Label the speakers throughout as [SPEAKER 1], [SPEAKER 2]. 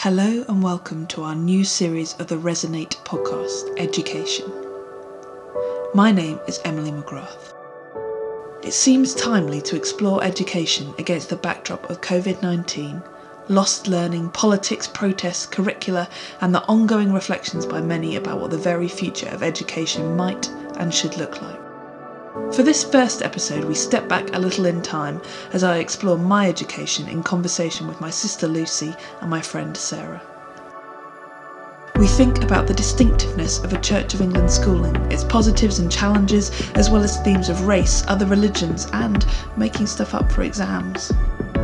[SPEAKER 1] Hello and welcome to our new series of the Resonate podcast, Education. My name is Emily McGrath. It seems timely to explore education against the backdrop of COVID 19, lost learning, politics, protests, curricula, and the ongoing reflections by many about what the very future of education might and should look like. For this first episode, we step back a little in time as I explore my education in conversation with my sister Lucy and my friend Sarah. We think about the distinctiveness of a Church of England schooling, its positives and challenges, as well as themes of race, other religions, and making stuff up for exams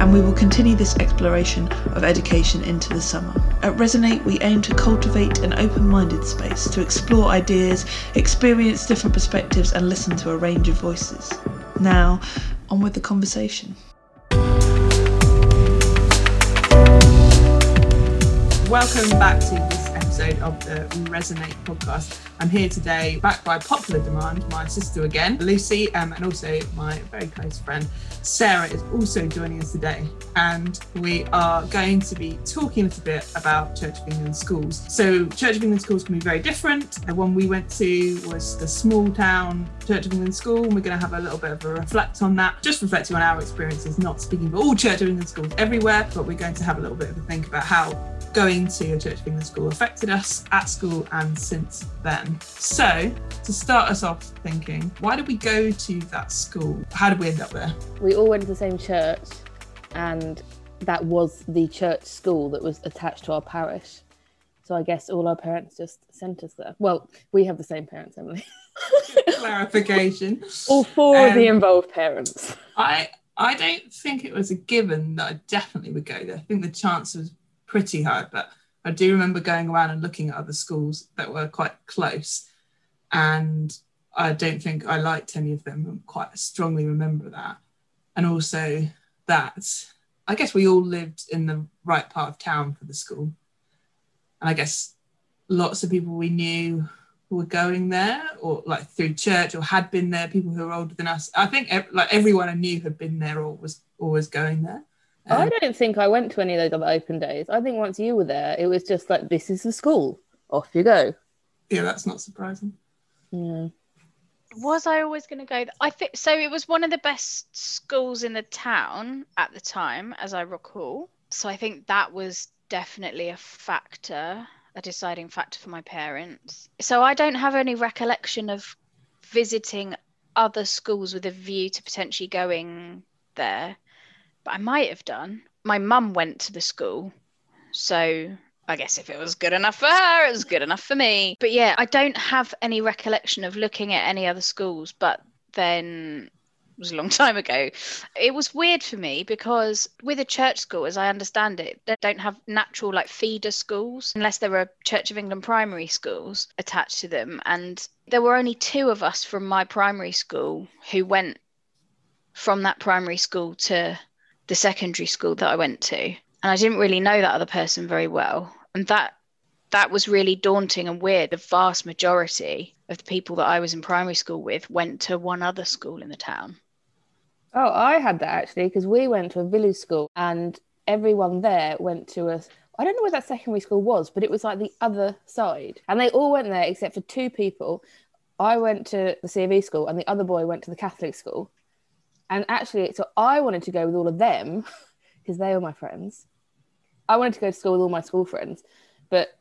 [SPEAKER 1] and we will continue this exploration of education into the summer. At Resonate, we aim to cultivate an open minded space to explore ideas, experience different perspectives, and listen to a range of voices. Now, on with the conversation. Welcome back to episode of the Resonate podcast. I'm here today, back by popular demand, my sister again, Lucy, um, and also my very close friend, Sarah, is also joining us today. And we are going to be talking a little bit about Church of England schools. So, Church of England schools can be very different. The one we went to was the small town Church of England school, and we're going to have a little bit of a reflect on that, just reflecting on our experiences, not speaking for all Church of England schools everywhere, but we're going to have a little bit of a think about how going to a Church of England school affected us at school and since then. So, to start us off thinking, why did we go to that school? How did we end up there?
[SPEAKER 2] We all went to the same church, and that was the church school that was attached to our parish. So I guess all our parents just sent us there. Well, we have the same parents, Emily.
[SPEAKER 1] Clarification.
[SPEAKER 2] all four um, of the um, involved parents.
[SPEAKER 1] I I don't think it was a given that I definitely would go there. I think the chance was pretty hard, but I do remember going around and looking at other schools that were quite close. And I don't think I liked any of them. Quite strongly remember that. And also that I guess we all lived in the right part of town for the school. And I guess lots of people we knew were going there or like through church or had been there, people who were older than us. I think like everyone I knew had been there or was always going there.
[SPEAKER 2] Um, I don't think I went to any of those other open days. I think once you were there, it was just like, this is the school. Off you go.
[SPEAKER 1] Yeah, that's not surprising.
[SPEAKER 2] Yeah.
[SPEAKER 3] Was I always going to go? I think so. It was one of the best schools in the town at the time, as I recall. So I think that was definitely a factor, a deciding factor for my parents. So I don't have any recollection of visiting other schools with a view to potentially going there but I might have done. My mum went to the school, so I guess if it was good enough for her, it was good enough for me. But yeah, I don't have any recollection of looking at any other schools, but then it was a long time ago. It was weird for me because with a church school, as I understand it, they don't have natural like feeder schools unless there are Church of England primary schools attached to them. And there were only two of us from my primary school who went from that primary school to the secondary school that I went to. And I didn't really know that other person very well. And that that was really daunting and weird. The vast majority of the people that I was in primary school with went to one other school in the town.
[SPEAKER 2] Oh, I had that actually because we went to a village school and everyone there went to a I don't know where that secondary school was, but it was like the other side. And they all went there except for two people. I went to the CV school and the other boy went to the Catholic school. And actually, so I wanted to go with all of them because they were my friends. I wanted to go to school with all my school friends, but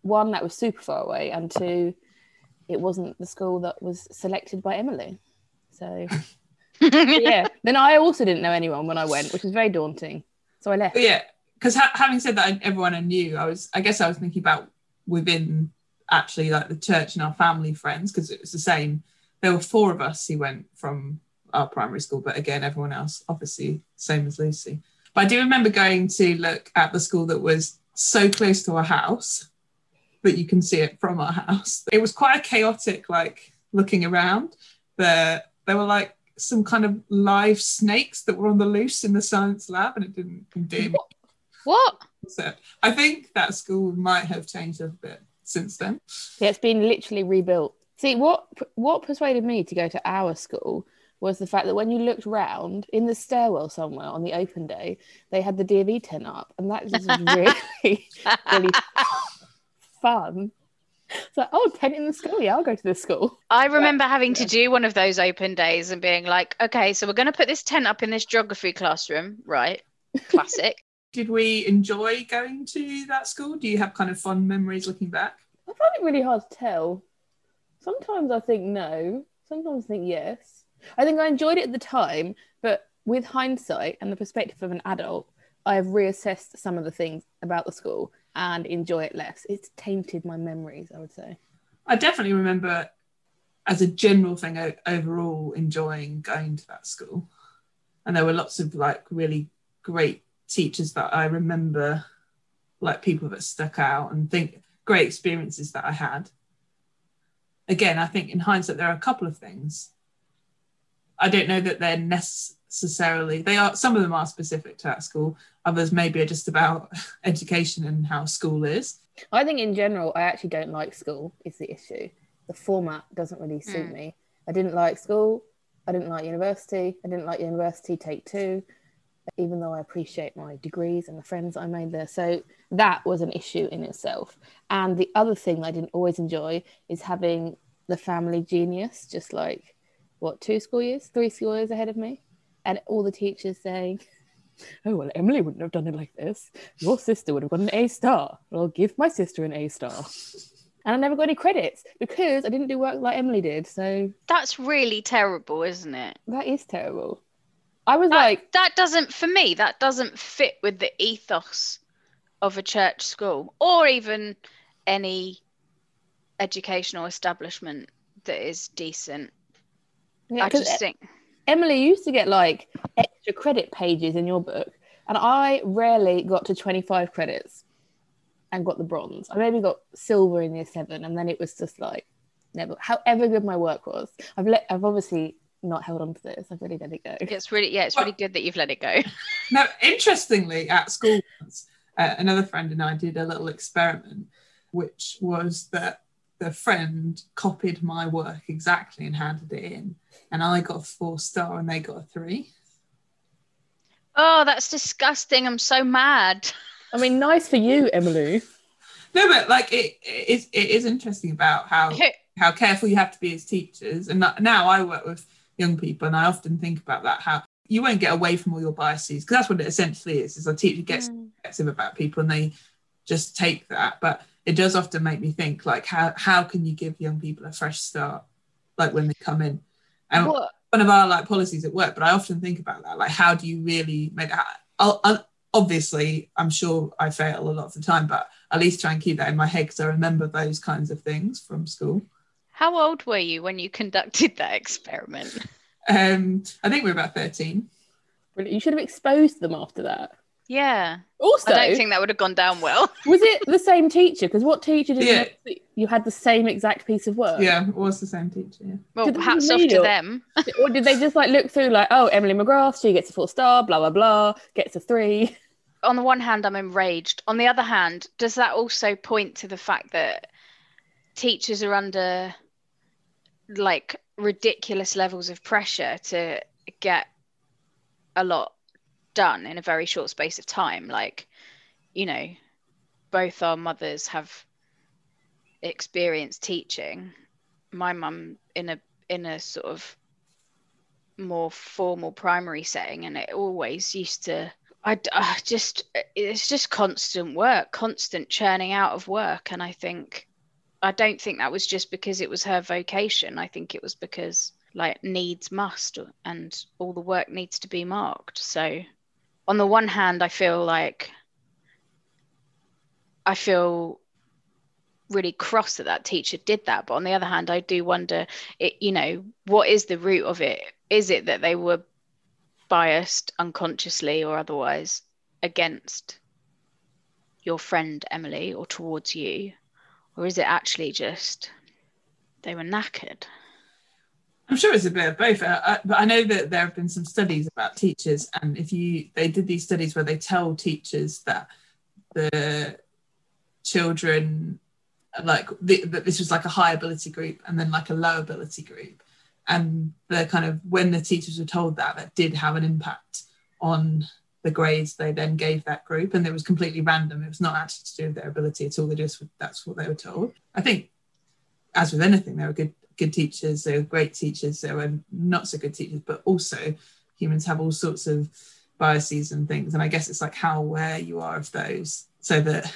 [SPEAKER 2] one, that was super far away, and two, it wasn't the school that was selected by Emily. So, yeah. Then I also didn't know anyone when I went, which was very daunting. So I left.
[SPEAKER 1] But yeah, because ha- having said that, everyone I knew, I was, I guess, I was thinking about within actually like the church and our family friends because it was the same. There were four of us who went from our primary school, but again, everyone else, obviously, same as Lucy. But I do remember going to look at the school that was so close to our house that you can see it from our house. It was quite a chaotic, like looking around. There, there were like some kind of live snakes that were on the loose in the science lab, and it didn't condemn.
[SPEAKER 3] What?
[SPEAKER 1] So I think that school might have changed a bit since then.
[SPEAKER 2] Yeah, it's been literally rebuilt. See what what persuaded me to go to our school was the fact that when you looked round in the stairwell somewhere on the open day, they had the DofE tent up, and that just was really, really fun. It's like, oh, tent in the school. Yeah, I'll go to this school.
[SPEAKER 3] I remember having to do one of those open days and being like, okay, so we're going to put this tent up in this geography classroom, right? Classic.
[SPEAKER 1] Did we enjoy going to that school? Do you have kind of fond memories looking back?
[SPEAKER 2] I find it really hard to tell. Sometimes I think no, sometimes I think yes. I think I enjoyed it at the time, but with hindsight and the perspective of an adult, I've reassessed some of the things about the school and enjoy it less. It's tainted my memories, I would say.
[SPEAKER 1] I definitely remember, as a general thing, overall enjoying going to that school. And there were lots of like really great teachers that I remember, like people that stuck out and think great experiences that I had. Again, I think in hindsight, there are a couple of things. I don't know that they're necessarily, they are, some of them are specific to that school, others maybe are just about education and how school is.
[SPEAKER 2] I think in general, I actually don't like school, is the issue. The format doesn't really suit
[SPEAKER 3] Mm.
[SPEAKER 2] me. I didn't like school. I didn't like university. I didn't like university take two, even though I appreciate my degrees and the friends I made there. So that was an issue in itself. And the other thing I didn't always enjoy is having the family genius, just like what, two school years, three school years ahead of me. And all the teachers saying, Oh, well, Emily wouldn't have done it like this. Your sister would have got an A star. Well, I'll give my sister an A star. And I never got any credits because I didn't do work like Emily did. So
[SPEAKER 3] That's really terrible, isn't it?
[SPEAKER 2] that is terrible. I was
[SPEAKER 3] That,
[SPEAKER 2] like,
[SPEAKER 3] that doesn't, for me, that doesn't fit with the ethos of a church school or even any educational establishment that is decent.
[SPEAKER 2] Yeah,
[SPEAKER 3] I
[SPEAKER 2] 'cause
[SPEAKER 3] just think,
[SPEAKER 2] Emily used to get like extra credit pages in your book, and I rarely got to 25 credits and got the bronze. I maybe got silver in year seven, and then it was just like never. However good my work was, I've let. I've obviously not held on to this. I've really let it go.
[SPEAKER 3] it's really, yeah, it's really good that you've let it go.
[SPEAKER 1] Now, interestingly, at school once, uh, another friend and I did a little experiment, which was that the friend copied my work exactly and handed it in, and I got a four star and they got a three.
[SPEAKER 3] Oh, that's disgusting. I'm so mad.
[SPEAKER 2] I mean, nice for you, Emily.
[SPEAKER 1] No, but like it, it is it is interesting about how how careful you have to be as teachers. And now I work with young people, and I often think about that how you won't get away from all your biases because that's what it essentially is. Is a teacher gets
[SPEAKER 3] Mm.
[SPEAKER 1] perspective about people and they just take that. But it does often make me think like how how can you give young people a fresh start like when they come in? And
[SPEAKER 3] What?
[SPEAKER 1] one of our like policies at work, but I often think about that. Like, how do you really make that? I'll, I'll, obviously, I'm sure I fail a lot of the time, but at least try and keep that in my head because I remember those kinds of things from school.
[SPEAKER 3] How old were you when you conducted that experiment?
[SPEAKER 1] Um, I think we we're about 13.
[SPEAKER 2] Brilliant. You should have exposed them after that.
[SPEAKER 3] Yeah.
[SPEAKER 2] Also,
[SPEAKER 3] I don't think that would have gone down well.
[SPEAKER 2] was it the same teacher? Because what teacher did
[SPEAKER 1] Yeah.
[SPEAKER 2] you, you had the same exact piece of work?
[SPEAKER 1] Yeah, it was the same teacher. Yeah.
[SPEAKER 3] Well,
[SPEAKER 2] Did they
[SPEAKER 3] hats off to
[SPEAKER 2] it?
[SPEAKER 3] them.
[SPEAKER 2] or did they just like look through like, oh, Emily McGrath, she gets a four star, blah blah blah, gets a three.
[SPEAKER 3] On the one hand, I'm enraged. On the other hand, does that also point to the fact that teachers are under like ridiculous levels of pressure to get a lot done in a very short space of time? Like, you know, both our mothers have experienced teaching. My mum in a in a sort of more formal primary setting, and it always used to. I, I uh, just it's just constant work, constant churning out of work, and I think I don't think that was just because it was her vocation. I think it was because like needs must, and all the work needs to be marked. So, on the one hand, I feel like I feel really cross that that teacher did that. But on the other hand i do wonder it you know what is the root of it? Is it that they were biased unconsciously or otherwise against your friend emily or towards you? Or is it actually just they were knackered
[SPEAKER 1] I'm sure it's a bit of both, uh, uh, but I know that there have been some studies about teachers, and if you they did these studies where they tell teachers that the children like the, that this was like a high ability group and then like a low ability group, and the kind of when the teachers were told that that did have an impact on the grades they then gave that group. And it was completely random. It was not actually to do with their ability at all. They just that's what they were told. I think as with anything there were good good teachers there were great teachers there were not so good teachers but also humans have all sorts of biases and things and i guess it's like how aware you are of those so that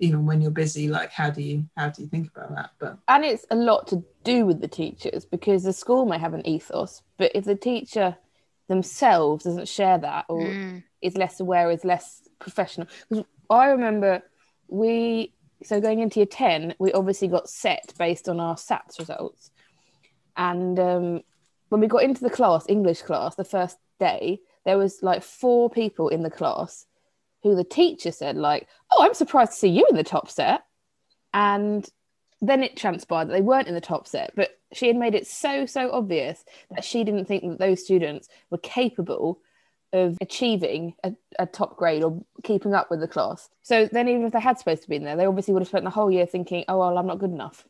[SPEAKER 1] even when you're busy like how do you how do you think about that? But
[SPEAKER 2] and it's a lot to do with the teachers because the school may have an ethos but if the teacher themselves doesn't share that or mm. is less aware is less professional. Because i remember we so going into year 10 we obviously got set based on our sats results and um, when we got into the class english class the first day there was like four people in the class who the teacher said like oh i'm surprised to see you in the top set. And then it transpired that they weren't in the top set but she had made it so so obvious that she didn't think that those students were capable of achieving a, a, top grade or keeping up with the class. So then even if they had supposed to be in there they obviously would have spent the whole year thinking oh well i'm not good enough.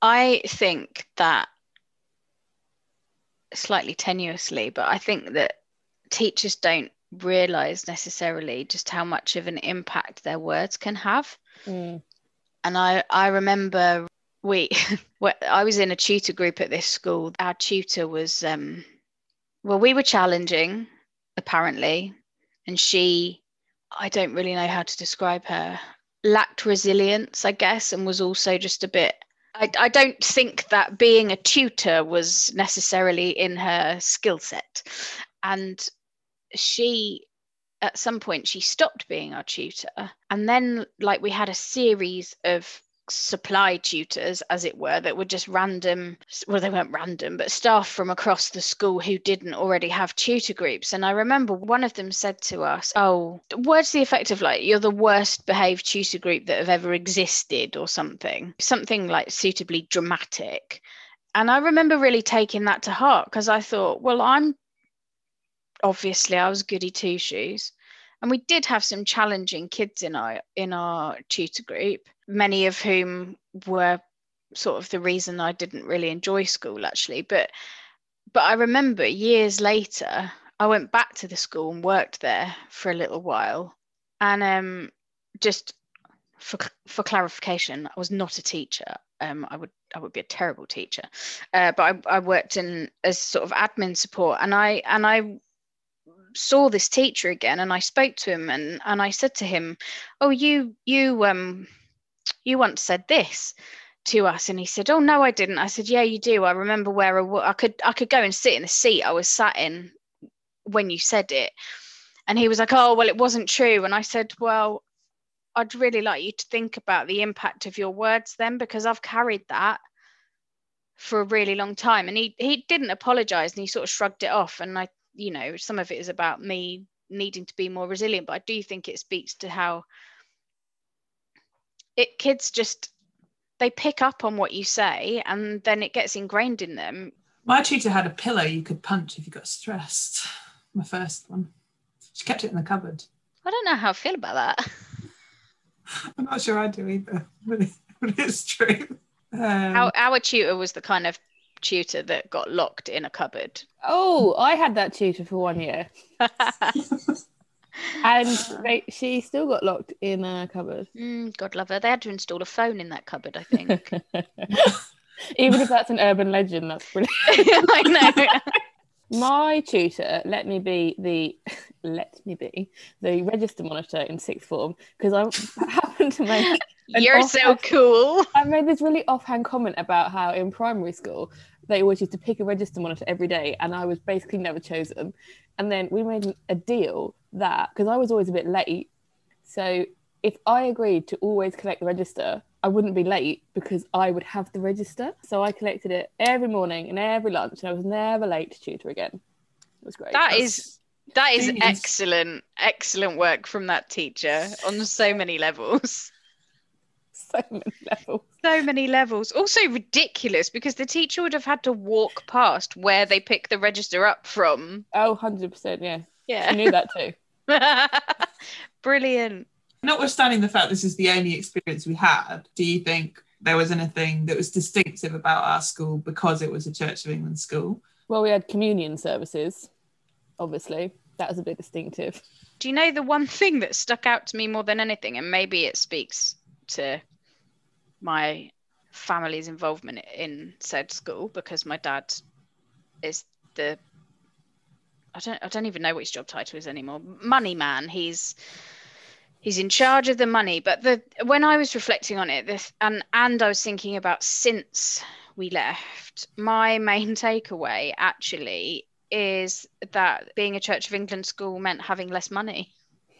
[SPEAKER 3] I think that slightly tenuously but i think that teachers don't realize necessarily just how much of an impact their words can have. Mm. And I, I remember we, I was in a tutor group at this school. Our tutor was, um, well, we were challenging, apparently, and she, I don't really know how to describe her, lacked resilience, I guess, and was also just a bit I, I, don't think that being a tutor was necessarily in her skill set. And she at some point she stopped being our tutor and then like we had a series of supply tutors as it were that were just random well they weren't random but staff from across the school who didn't already have tutor groups. And i remember one of them said to us oh words the effect of like you're the worst behaved tutor group that have ever existed or something? Something like suitably dramatic. And i remember really taking that to heart because i thought well i'm obviously I was goody two shoes. And we did have some challenging kids in our in our tutor group, many of whom were sort of the reason I didn't really enjoy school actually. But but I remember years later, I went back to the school and worked there for a little while. And um, just for for clarification, I was not a teacher. Um, I would I would be a terrible teacher, uh, but I, I worked in as sort of admin support, and I and I saw this teacher again and I spoke to him and and I said to him, "Oh, you you um you once said this." to us and he said oh no i didn't. I said yeah you do. I remember where I, I could i could go and sit in the seat i was sat in when you said it. And he was like oh well it wasn't true. And i said well i'd really like you to think about the impact of your words then because i've carried that for a really long time. And he he didn't apologize and he sort of shrugged it off and i you know some of it is about me needing to be more resilient but i do think it speaks to how it kids just they pick up on what you say and then it gets ingrained in them.
[SPEAKER 1] My tutor had a pillow you could punch if you got stressed. My first one. She kept it in the cupboard.
[SPEAKER 3] I don't know how i feel about that.
[SPEAKER 1] I'm not sure i do either but, it's true. Um,
[SPEAKER 3] our, our tutor was the kind of tutor that got locked in a cupboard.
[SPEAKER 2] Oh, I had that tutor for one year. and they, she still got locked in a cupboard.
[SPEAKER 3] Mm, God love her. They had to install a phone in that cupboard, I think.
[SPEAKER 2] Even if that's an urban legend, that's brilliant. I know. My tutor let me be the let me be the register monitor in sixth form because I happened to make.
[SPEAKER 3] You're so cool.
[SPEAKER 2] I made this really offhand comment about how in primary school they always used to pick a register monitor every day, and I was basically never chosen. And then we made a deal that because I was always a bit late, so if I agreed to always collect the register, I wouldn't be late because I would have the register. So I collected it every morning and every lunch, and I was never late to tutor again. It was great.
[SPEAKER 3] That That's, is that is excellent, excellent work from that teacher on so many levels.
[SPEAKER 2] so many levels.
[SPEAKER 3] So many levels. Also ridiculous because the teacher would have had to walk past where they pick the register up from.
[SPEAKER 2] Oh, 100%. Yeah.
[SPEAKER 3] Yeah.
[SPEAKER 2] I knew that too.
[SPEAKER 3] Brilliant.
[SPEAKER 1] Notwithstanding the fact this is the only experience we had, do you think there was anything that was distinctive about our school because it was a Church of England school.
[SPEAKER 2] Well, we had communion services, obviously. That was a bit distinctive.
[SPEAKER 3] Do you know the one thing that stuck out to me more than anything, and maybe it speaks to my family's involvement in said school because my dad is the I don't I don't even know what his job title is anymore. Money man. He's he's in charge of the money. But the when I was reflecting on it, this and and I was thinking about since we left, my main takeaway actually is that being a Church of England school meant having less money.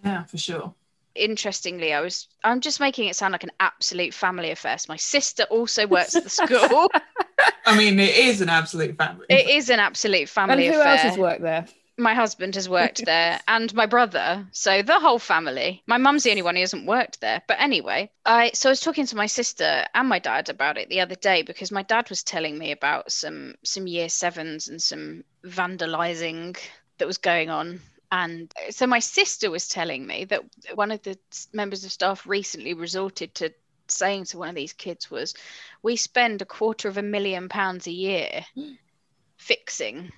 [SPEAKER 1] Yeah, for sure.
[SPEAKER 3] Interestingly, I was I'm just making it sound like an absolute family affair. So my sister also works at the school.
[SPEAKER 1] I mean, it is an absolute family.
[SPEAKER 3] It is an absolute family
[SPEAKER 2] and who
[SPEAKER 3] affair.
[SPEAKER 2] else has worked there?
[SPEAKER 3] my husband has worked there and my brother so the whole family my mum's the only one who hasn't worked there but anyway i so i was talking to my sister and my dad about it the other day because my dad was telling me about some some year sevens and some vandalizing that was going on and so my sister was telling me that one of the members of staff recently resorted to saying to one of these kids was we spend a quarter of a million pounds a year fixing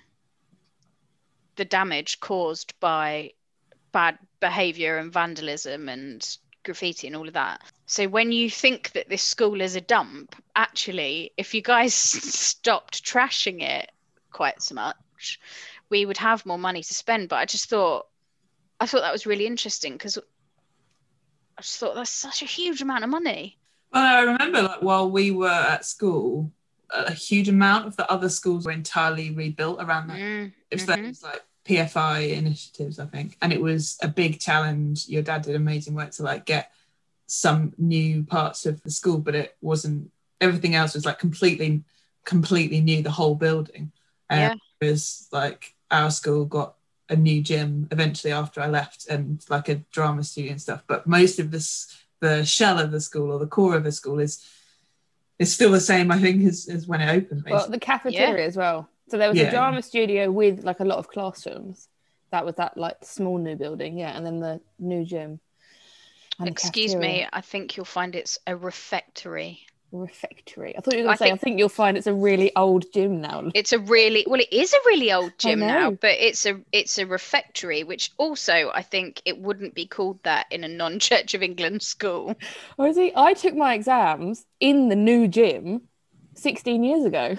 [SPEAKER 3] the damage caused by bad behavior and vandalism and graffiti and all of that. So when you think that this school is a dump, actually, if you guys stopped trashing it quite so much, we would have more money to spend. But I just thought, I thought that was really interesting because I just thought that's such a huge amount of money.
[SPEAKER 1] Well, I remember like while we were at school, a huge amount of the other schools were entirely rebuilt around that.
[SPEAKER 3] Mm,
[SPEAKER 1] It was
[SPEAKER 3] mhm.
[SPEAKER 1] those like PFI initiatives, I think, and it was a big challenge. Your dad did amazing work to like get some new parts of the school, but it wasn't. Everything else was like completely, completely new. The whole building. Um,
[SPEAKER 3] Yeah.
[SPEAKER 1] Whereas like our school got a new gym eventually after I left, and like a drama studio and stuff. But most of this, the shell of the school or the core of the school is is still the same. I think as, as when it opened.
[SPEAKER 2] Well, the cafeteria as well. So there was a drama studio with like a lot of classrooms. That was that like small new building, yeah, and then the new gym.
[SPEAKER 3] Excuse
[SPEAKER 2] cafeteria.
[SPEAKER 3] me, I think you'll find it's a refectory.
[SPEAKER 2] Refectory. I thought you were going
[SPEAKER 3] I
[SPEAKER 2] to say. I
[SPEAKER 3] think-
[SPEAKER 2] think you'll find it's a really old gym now.
[SPEAKER 3] It's a really well, it is a really old gym now, but it's a it's a refectory, which also I think it wouldn't be called that in a non-Church of England school.
[SPEAKER 2] Or is he? I took my exams in the new gym 16 years ago.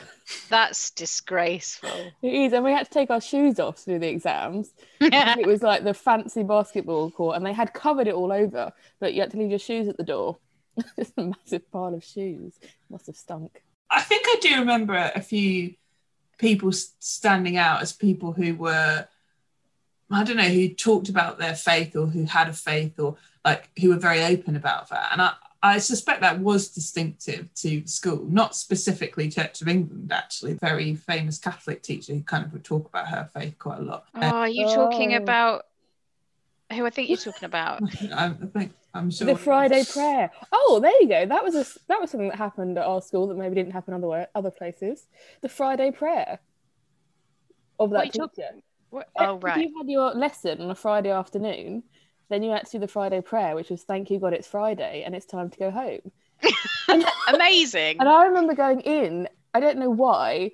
[SPEAKER 3] That's disgraceful.
[SPEAKER 2] It is, and we had to take our shoes off to do the exams. it was like the fancy basketball court, and they had covered it all over, but you had to leave your shoes at the door. Just a massive pile of shoes. Must have stunk.
[SPEAKER 1] I think I do remember a few people standing out as people who were, I don't know, who talked about their faith or who had a faith or like who were very open about that. And I, I suspect that was distinctive to school, not specifically Church of England, actually. Very famous Catholic teacher who kind of would talk about her faith quite a lot.
[SPEAKER 3] Ah, oh, are you talking
[SPEAKER 2] Oh.
[SPEAKER 3] about who I think you're talking about?
[SPEAKER 1] I, I think I'm sure
[SPEAKER 2] The Friday prayer. Oh, there you go. That was a that was something that happened at our school that maybe didn't happen other other places. The Friday prayer of
[SPEAKER 3] What are
[SPEAKER 2] that
[SPEAKER 3] you talk-
[SPEAKER 2] teacher.
[SPEAKER 3] What- Oh
[SPEAKER 2] if
[SPEAKER 3] right.
[SPEAKER 2] You had your lesson on a Friday afternoon, then you had to do the Friday prayer, which was "Thank you God, it's Friday and it's time to go home."
[SPEAKER 3] Amazing.
[SPEAKER 2] And I remember going in. I don't know why.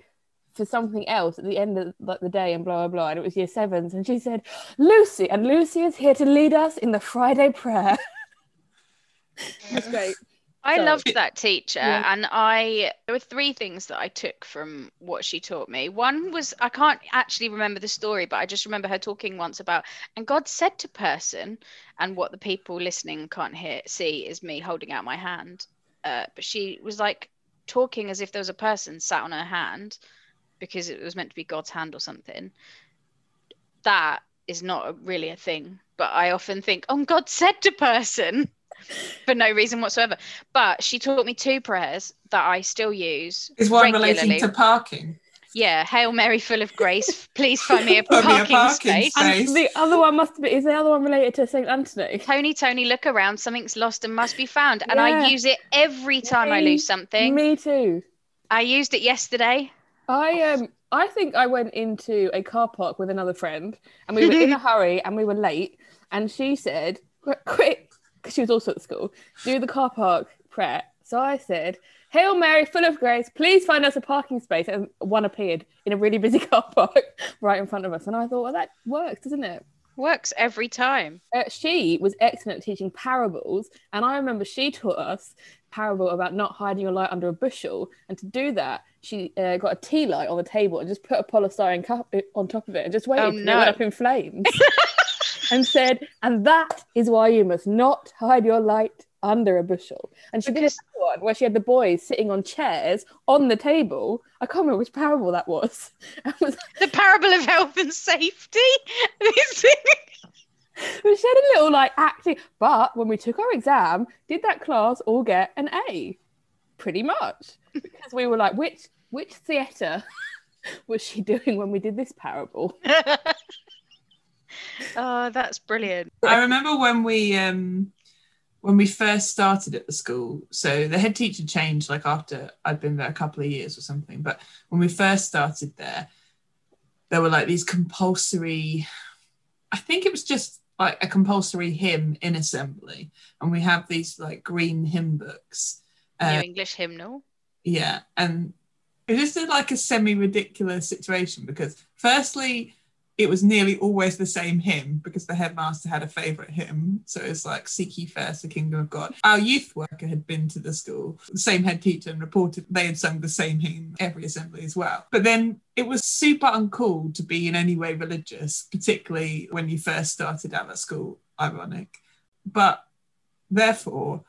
[SPEAKER 2] For something else at the end of like the day and blah blah blah, and it was year sevens, and she said, "Lucy, and Lucy is here to lead us in the Friday prayer." That's great.
[SPEAKER 3] I
[SPEAKER 2] So-
[SPEAKER 3] loved that teacher,
[SPEAKER 2] Yeah.
[SPEAKER 3] and I there were three things that I took from what she taught me. One was I can't actually remember the story, but I just remember her talking once about and God said to person, and what the people listening can't hear see is me holding out my hand. Uh, but she was like talking as if there was a person sat on her hand because it was meant to be God's hand or something. That is not a, really a thing, but I often think, oh, God said to person for no reason whatsoever. But she taught me two prayers that I still use.
[SPEAKER 1] Is one
[SPEAKER 3] regularly.
[SPEAKER 1] relating to parking?
[SPEAKER 3] Yeah, Hail Mary, full of grace. Please find me a
[SPEAKER 1] Find me a
[SPEAKER 3] parking,
[SPEAKER 1] parking
[SPEAKER 3] space.
[SPEAKER 1] space.
[SPEAKER 2] And the other one must be is the other one related to Saint Anthony?
[SPEAKER 3] Tony, Tony, look around. Something's lost and must be found. And I use it every time I lose something.
[SPEAKER 2] Me too.
[SPEAKER 3] I used it yesterday.
[SPEAKER 2] I um I think I went into a car park with another friend and we were in a hurry and we were late and she said "Qu- quick because she was also at school do the car park prayer so I said Hail Mary, full of grace, please find us a parking space. And one appeared in a really busy car park right in front of us. And I thought, well, that works, doesn't it?
[SPEAKER 3] Works every time.
[SPEAKER 2] Uh, she was excellent at teaching parables. And I remember she taught us parable about not hiding your light under a bushel. And to do that, she uh, got a tea light on the table and just put a polystyrene cup on top of it and just waited
[SPEAKER 3] Oh, no.
[SPEAKER 2] it went up in flames. and said, and that is why you must not hide your light under a bushel. And she
[SPEAKER 3] Because-
[SPEAKER 2] did one where she had the boys sitting on chairs on the table. I can't remember which parable that was. Was
[SPEAKER 3] The parable of health and safety. This-
[SPEAKER 2] we had a little like acting, but when we took our exam, did that class all get an A? Pretty much, because we were like, which which theatre was she doing when we did this parable?
[SPEAKER 3] oh, that's brilliant.
[SPEAKER 1] I remember when we um when we first started at the school. So the head teacher changed like after I'd been there a couple of years or something. But when we first started there, there were like these compulsory. I think it was just like a compulsory hymn in assembly, and we have these like green hymn books. Uh,
[SPEAKER 3] New English hymnal.
[SPEAKER 1] yeah, and it is like a semi ridiculous situation because, firstly, it was nearly always the same hymn because the headmaster had a favourite hymn. So it's like, Seek ye first the kingdom of God. Our youth worker had been to the school, the same head teacher, and reported they had sung the same hymn every assembly as well. But then it was super uncool to be in any way religious, particularly when you first started out at school, ironic. But therefore,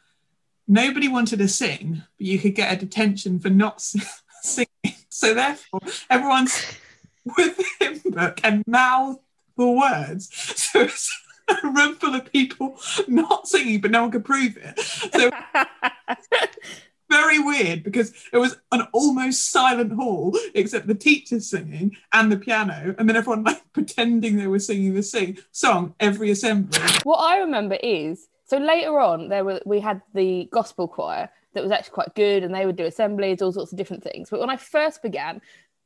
[SPEAKER 1] nobody wanted to sing, but you could get a detention for not singing. So therefore, everyone's with the hymn book and mouth the words. So it's a room full of people not singing, but no one could prove it. So very weird because it was an almost silent hall except the teachers singing and the piano, and then everyone like pretending they were singing the sing song every assembly.
[SPEAKER 2] what I remember is so later on there were we had the gospel choir that was actually quite good and they would do assemblies, all sorts of different things. But when I first began,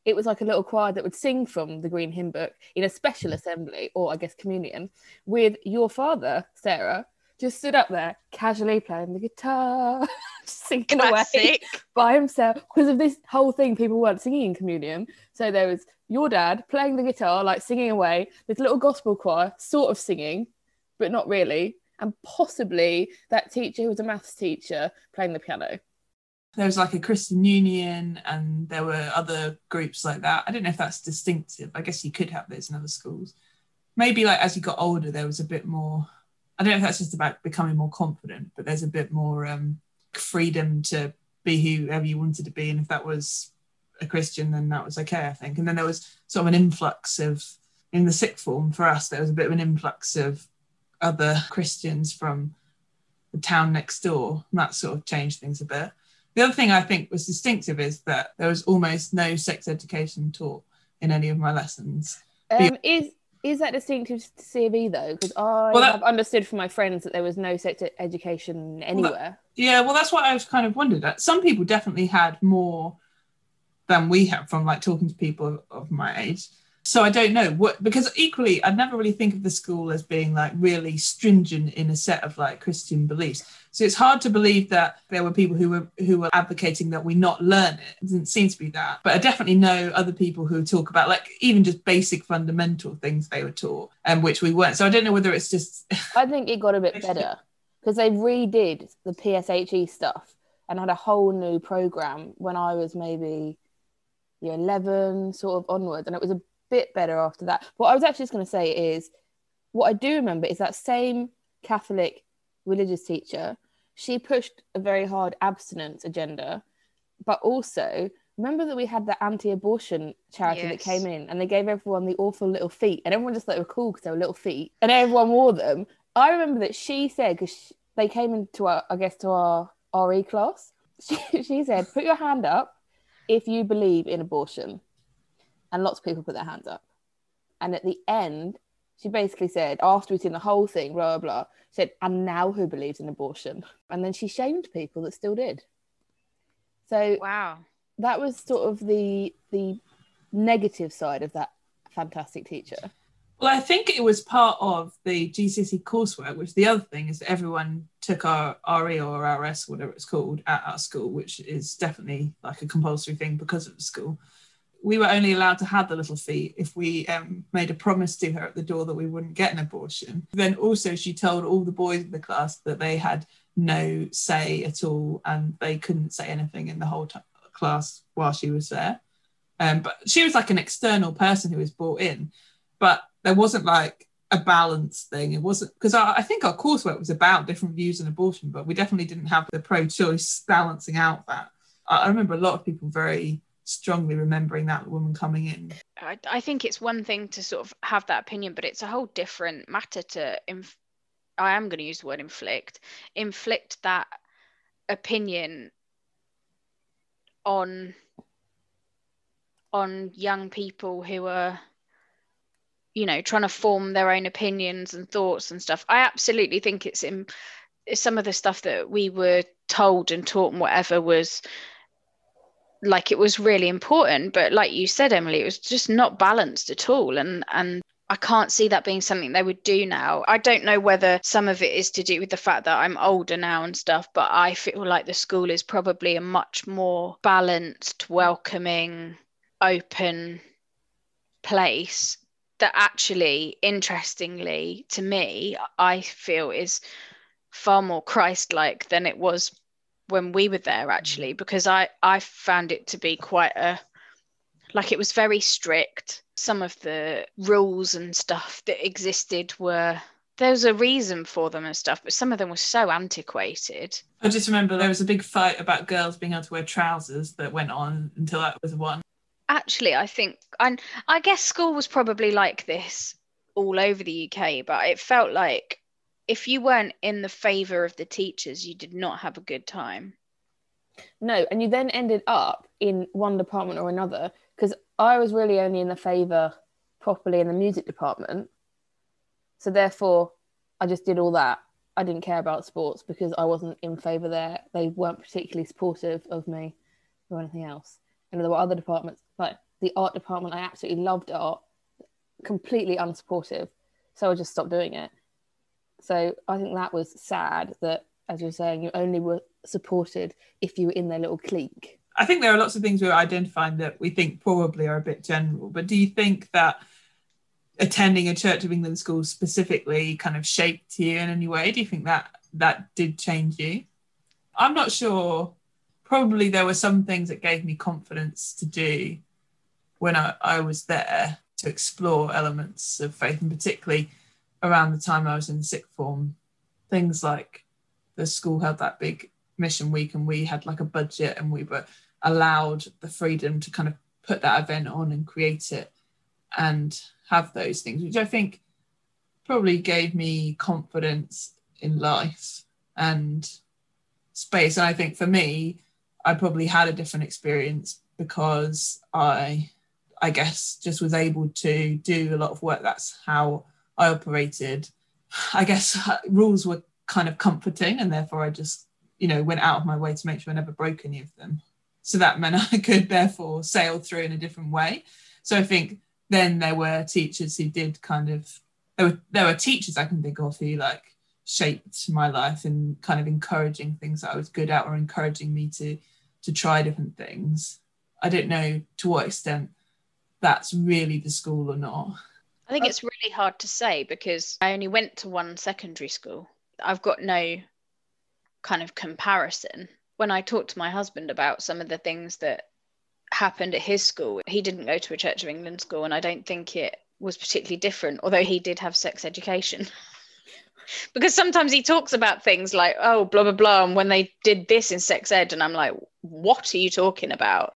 [SPEAKER 2] it was like a little choir that would sing from the Green Hymn Book in a special mm. assembly or I guess communion with your father, Sarah, just stood up there casually playing the guitar, singing away by himself. Because of this whole thing people weren't singing in communion. So there was your dad playing the guitar like singing away this little gospel choir sort of singing but not really and possibly that teacher who was a maths teacher playing the piano
[SPEAKER 1] there was like a Christian Union and there were other groups like that. I don't know if that's distinctive. I guess you could have those in other schools. Maybe like as you got older, there was a bit more. I don't know if that's just about becoming more confident, but there's a bit more um, freedom to be whoever you wanted to be. And if that was a Christian, then that was okay, I think. And then there was sort of an influx of, in the sixth form for us, there was a bit of an influx of other Christians from the town next door. And that sort of changed things a bit. The other thing I think was distinctive is that there was almost no sex education taught in any of my lessons.
[SPEAKER 2] um, is is that distinctive to C of E though because i
[SPEAKER 1] Well, that-
[SPEAKER 2] have understood from my friends that there was no sex education anywhere
[SPEAKER 1] Yeah, well, that's what I was kind of wondered at. Some people definitely had more than we have from like talking to people of, of my age. So I don't know what because equally I'd never really think of the school as being like really stringent in a set of like Christian beliefs. So it's hard to believe that there were people who were who were advocating that we not learn it. It doesn't seem to be that. But I definitely know other people who talk about like even just basic fundamental things they were taught and which we weren't. So I don't know whether it's just
[SPEAKER 2] I think it got a bit better because they redid the PSHE stuff and had a whole new program when I was maybe year 11 sort of onwards and it was a bit better after that. What I was actually just going to say is what I do remember is that same Catholic religious teacher, she pushed a very hard abstinence agenda, but also remember that we had the anti-abortion charity that came in and they gave everyone the awful little feet and everyone just thought they were cool because they were little feet and everyone wore them I remember that she said because they came into our, I guess, to our RE class. She, she said, "Put your hand up if you believe in abortion," and lots of people put their hands up. And at the end, she basically said, after we'd seen the whole thing, blah blah blah, said, "And now who believes in abortion?" And then she shamed people that still did. So
[SPEAKER 3] Wow.
[SPEAKER 2] that was sort of the the negative side of that fantastic teacher.
[SPEAKER 1] Well, I think it was part of the GCSE coursework, which the other thing is that everyone took our RE or RS, whatever it's called, at our school, which is definitely like a compulsory thing because of the school. We were only allowed to have the little fee if we um, made a promise to her at the door that we wouldn't get an abortion. Then also, she told all the boys in the class that they had no say at all and they couldn't say anything in the whole t- class while she was there. Um, but she was like an external person who was brought in. But there wasn't like a balance thing. It wasn't because I, I, think our coursework was about different views on abortion, but we definitely didn't have the pro-choice balancing out that. I remember a lot of people very strongly remembering that woman coming in.
[SPEAKER 3] I, I, think it's one thing to sort of have that opinion, but it's a whole different matter to. Inf- I am going to use the word inflict. Inflict that opinion on on young people who are you know trying to form their own opinions and thoughts and stuff i absolutely think it's in some of the stuff that we were told and taught and whatever was like it was really important but like you said emily it was just not balanced at all and and I can't see that being something they would do now. I don't know whether some of it is to do with the fact that I'm older now and stuff, but I feel like the school is probably a much more balanced, welcoming, open place that actually, interestingly to me, I feel is far more Christ-like than it was when we were there actually mm. because I I found it to be quite a like it was very strict. Some of the rules and stuff that existed were there was a reason for them and stuff but some of them were so antiquated.
[SPEAKER 1] I just remember there was a big fight about girls being able to wear trousers that went on until that was one.
[SPEAKER 3] Actually i think and i guess school was probably like this all over the uk but it felt like if you weren't in the favor of the teachers you did not have a good time.
[SPEAKER 2] No and you then ended up in one department or another because i was really only in the favor properly in the music department. So therefore i just did all that. I didn't care about sports because i wasn't in favor there. They weren't particularly supportive of me or anything else. And there were other departments like the art department, I absolutely loved art, completely unsupportive. So I just stopped doing it. So I think that was sad that, as you're saying, you only were supported if you were in their little clique.
[SPEAKER 1] I think there are lots of things we're identifying that we think probably are a bit general. But do you think that attending a Church of England school specifically kind of shaped you in any way? Do you think that that did change you? I'm not sure probably there were some things that gave me confidence to do when I, I was there to explore elements of faith, and particularly around the time I was in sixth form, things like the school held that big mission week and we had like a budget and we were allowed the freedom to kind of put that event on and create it and have those things, which I think probably gave me confidence in life and space. And I think for me, I probably had a different experience because I, I guess, just was able to do a lot of work. That's how I operated. I guess rules were kind of comforting, and therefore I just, you know, went out of my way to make sure I never broke any of them. So that meant I could therefore sail through in a different way. So I think then there were teachers who did kind of there were there were teachers I can think of who like shaped my life and kind of encouraging things that I was good at or encouraging me to to try different things. I don't know to what extent that's really the school or not.
[SPEAKER 3] I think uh, it's really hard to say because I only went to one secondary school. I've got no kind of comparison. When I talked to my husband about some of the things that happened at his school, he didn't go to a Church of England school, and I don't think it was particularly different, although he did have sex education. because sometimes he talks about things like oh blah blah blah and when they did this in sex ed and i'm like what are you talking about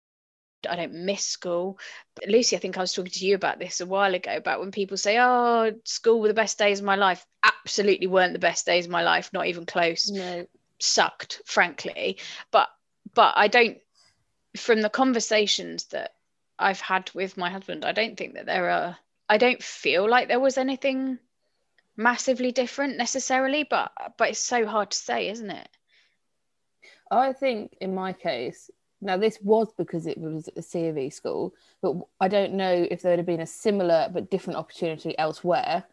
[SPEAKER 3] i don't miss school. But lucy i think i was talking to you about this a while ago about when people say oh school were the best days of my life. Absolutely weren't the best days of my life not even close.
[SPEAKER 2] No.
[SPEAKER 3] Sucked frankly. But but i don't from the conversations that i've had with my husband i don't think that there are i don't feel like there was anything massively different necessarily, but but it's so hard to say, isn't it?
[SPEAKER 2] I think in my case, Now, this was because it was a C of E school, but I don't know if there would have been a similar but different opportunity elsewhere.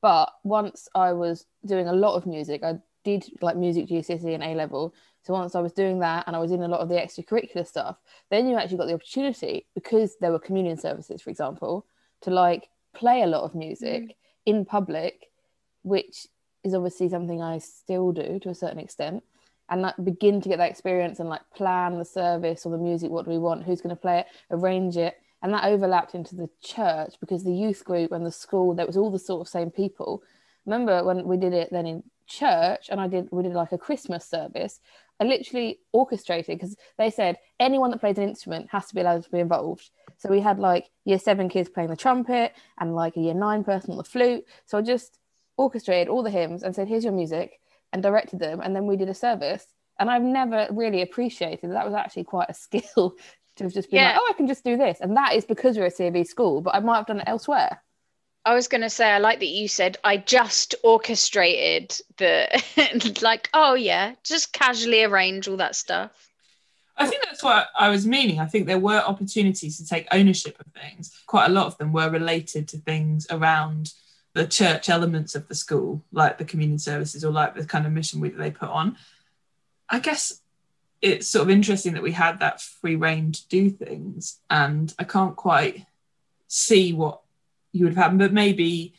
[SPEAKER 2] But once I was doing a lot of music, I did like music GCSE and A level. So once I was doing that and I was in a lot of the extracurricular stuff, then you actually got the opportunity because there were communion services, for example, to like play a lot of music mm. in public, which is obviously something I still do to a certain extent. And like begin to get that experience and like plan the service or the music, what do we want, who's going to play it, arrange it. And that overlapped into the church because the youth group and the school, there was all the sort of same people. Remember when we did it then in church and I did we did like a Christmas service, I literally orchestrated because they said anyone that plays an instrument has to be allowed to be involved. So we had like year seven kids playing the trumpet and like a year nine person on the flute. So I just orchestrated all the hymns and said, here's your music and directed them. And then we did a service. And I've never really appreciated that, that was actually quite a skill to have just been yeah. like, oh, I can just do this. And that is because we're a CB school, but I might have done it elsewhere.
[SPEAKER 3] I was going to say, I like that you said, I just orchestrated the, like, oh, yeah, just casually arrange all that stuff.
[SPEAKER 1] I think that's what I was meaning. I think there were opportunities to take ownership of things. Quite a lot of them were related to things around the church elements of the school, like the communion services or like the kind of mission week that they put on. I guess it's sort of interesting that we had that free reign to do things, and I can't quite see what you would have had, but maybe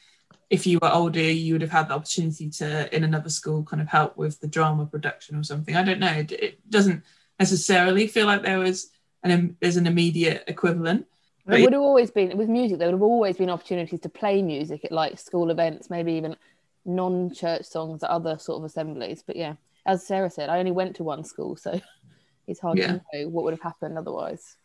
[SPEAKER 1] if you were older, you would have had the opportunity to, in another school, kind of help with the drama production or something. I don't know. It, it doesn't necessarily feel like there was an there's an immediate equivalent.
[SPEAKER 2] There would have always been with music. There would have always been opportunities to play music at like school events, maybe even non-church songs at other sort of assemblies. But yeah, as Sarah said, I only went to one school, so it's hard yeah. to know what would have happened otherwise.